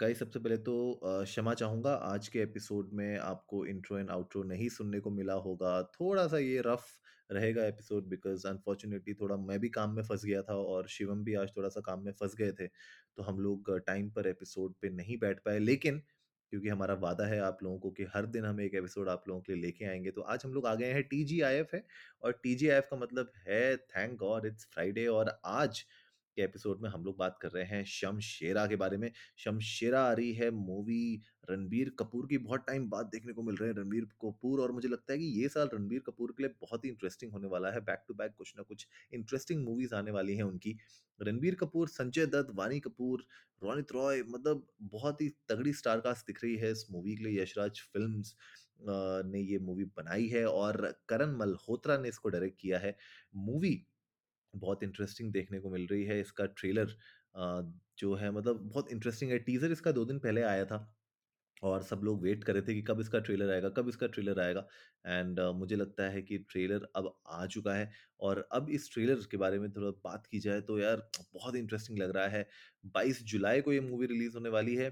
Guys सबसे पहले तो क्षमा चाहूँगा। आज के एपिसोड में आपको इंट्रो एंड आउट्रो नहीं सुनने को मिला होगा। थोड़ा-सा ये रफ रहेगा एपिसोड बिकॉज़ अनफॉर्चुनेटली थोड़ा मैं भी काम में फंस गया था और शिवम भी आज थोड़ा-सा काम में फंस गए थे। तो हम लोग टाइम पर एपिसोड पे नहीं बैठ पाए। लेकिन क्योंकि हमारा वादा है आप लोगों को कि हर दिन हम एक एपिसोड आप लोगों के लिए लेके आएँगे तो आज हम लोग आ गए हैं टीजीआईएफ है। और टीजीआईएफ का मतलब है, थैंक गॉड इट्स फ्राइडे और आज के एपिसोड में हम लोग बात कर रहे हैं शमशेरा के बारे में। शमशेरा आ रही है मूवी रणबीर कपूर की बहुत टाइम बाद देखने को मिल रहे हैं रणबीर कपूर और मुझे लगता है कि ये साल रणबीर कपूर के लिए बहुत ही इंटरेस्टिंग होने वाला है। बैक टू बैक कुछ ना कुछ इंटरेस्टिंग मूवीज़ आने वाली हैं उनकी। रणबीर कपूर, संजय दत्त, वानी कपूर, रोनित रॉय मतलब बहुत ही तगड़ी स्टार कास्ट दिख रही है इस मूवी के लिए। यशराज फ़िल्म ने ये मूवी बनाई है और करण मल्होत्रा ने इसको डायरेक्ट किया है। मूवी बहुत इंटरेस्टिंग देखने को मिल रही है। इसका ट्रेलर जो है मतलब बहुत इंटरेस्टिंग है। टीज़र इसका दो दिन पहले आया था और सब लोग वेट कर रहे थे कि कब इसका ट्रेलर आएगा, कब इसका ट्रेलर आएगा एंड uh, मुझे लगता है कि ट्रेलर अब आ चुका है और अब इस ट्रेलर के बारे में थोड़ा बात की जाए तो यार बहुत इंटरेस्टिंग लग रहा है। 22 जुलाई को ये मूवी रिलीज़ होने वाली है।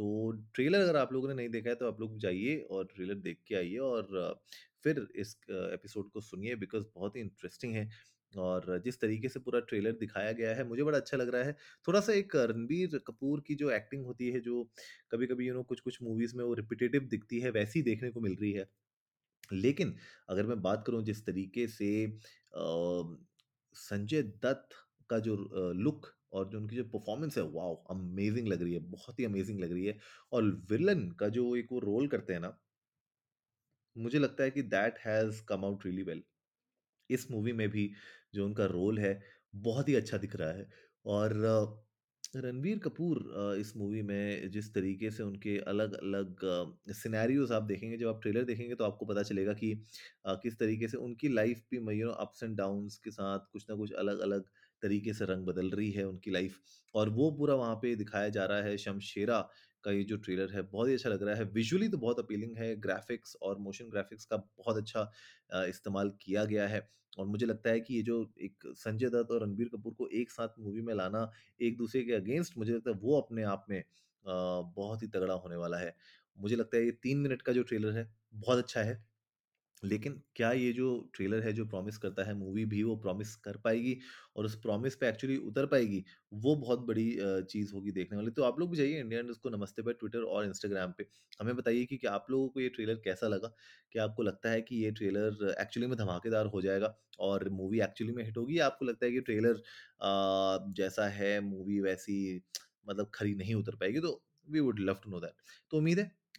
तो ट्रेलर अगर आप लोगों ने नहीं देखा है तो आप लोग जाइए और ट्रेलर देख के आइए और फिर इस एपिसोड को सुनिए बिकॉज़ बहुत ही इंटरेस्टिंग है और जिस तरीके से पूरा ट्रेलर दिखाया गया है, मुझे बड़ा अच्छा लग रहा है। थोड़ा-सा एक रणबीर कपूर की जो एक्टिंग होती है, जो कभी-कभी, यू नो, कुछ-कुछ मूवीज़ में वो रिपिटेटिव दिखती है, वैसी देखने को मिल रही है। लेकिन अगर मैं बात करूँ जिस तरीके से संजय दत्त का जो लुक और जो उनकी जो परफ़ॉर्मेंस है वॉव! अमेज़िंग लग रही है, बहुत ही अमेज़िंग लग रही है और विलन का जो एक वो रोल करते हैं ना, मुझे लगता है कि that has come out really well. इस मूवी में भी जो उनका रोल है, बहुत ही अच्छा दिख रहा है और रणबीर कपूर इस मूवी में जिस तरीके से उनके अलग-अलग अ, सिनेरियोज़ आप देखेंगे, जब आप ट्रेलर देखेंगे तो आपको पता चलेगा कि किस तरीके से उनकी लाइफ़ भी म अप्स एंड डाउन्स के साथ कुछ ना कुछ अलग-अलग तरीके से रंग बदल रही है उनकी लाइफ़ और वो पूरा वहाँ पे दिखाया जा रहा है। शमशेरा का ये जो ट्रेलर है, बहुत ही अच्छा लग रहा है। विज़ुअली तो बहुत अपीलिंग है, ग्राफ़िक्स और मोशन ग्राफ़िक्स का बहुत अच्छा इस्तेमाल किया गया है। और मुझे लगता है कि ये जो एक संजय दत्त और रणबीर कपूर को एक साथ मूवी में लाना, एक दूसरे के अगेंस्ट मुझे लगता है वो अपने आप में बहुत ही तगड़ा होने वाला है। मुझे लगता है ये तीन मिनट का जो ट्रेलर है, बहुत अच्छा है। लेकिन क्या ये जो ट्रेलर है जो प्रॉमिस करता है मूवी भी वो प्रॉमिस कर पाएगी और उस प्रॉमिस पे एक्चुअली उतर पाएगी, वो बहुत बड़ी चीज़ होगी देखने वाली। तो आप लोग भी जाइए इंडिया न्यूज़ को नमस्ते पे ट्विटर और इंस्टाग्राम पे। हमें बताइए कि क्या आप लोगों को ये ट्रेलर कैसा लगा? क्या आपको लगता है कि ये ट्रेलर एक्चुअली में धमाकेदार हो जाएगा और मूवी एक्चुअली में हिट होगी या आपको लगता है कि ट्रेलर जैसा है मूवी वैसी मतलब खरी नहीं उतर पाएगी? तो we would love to know that. तो उम्मीद है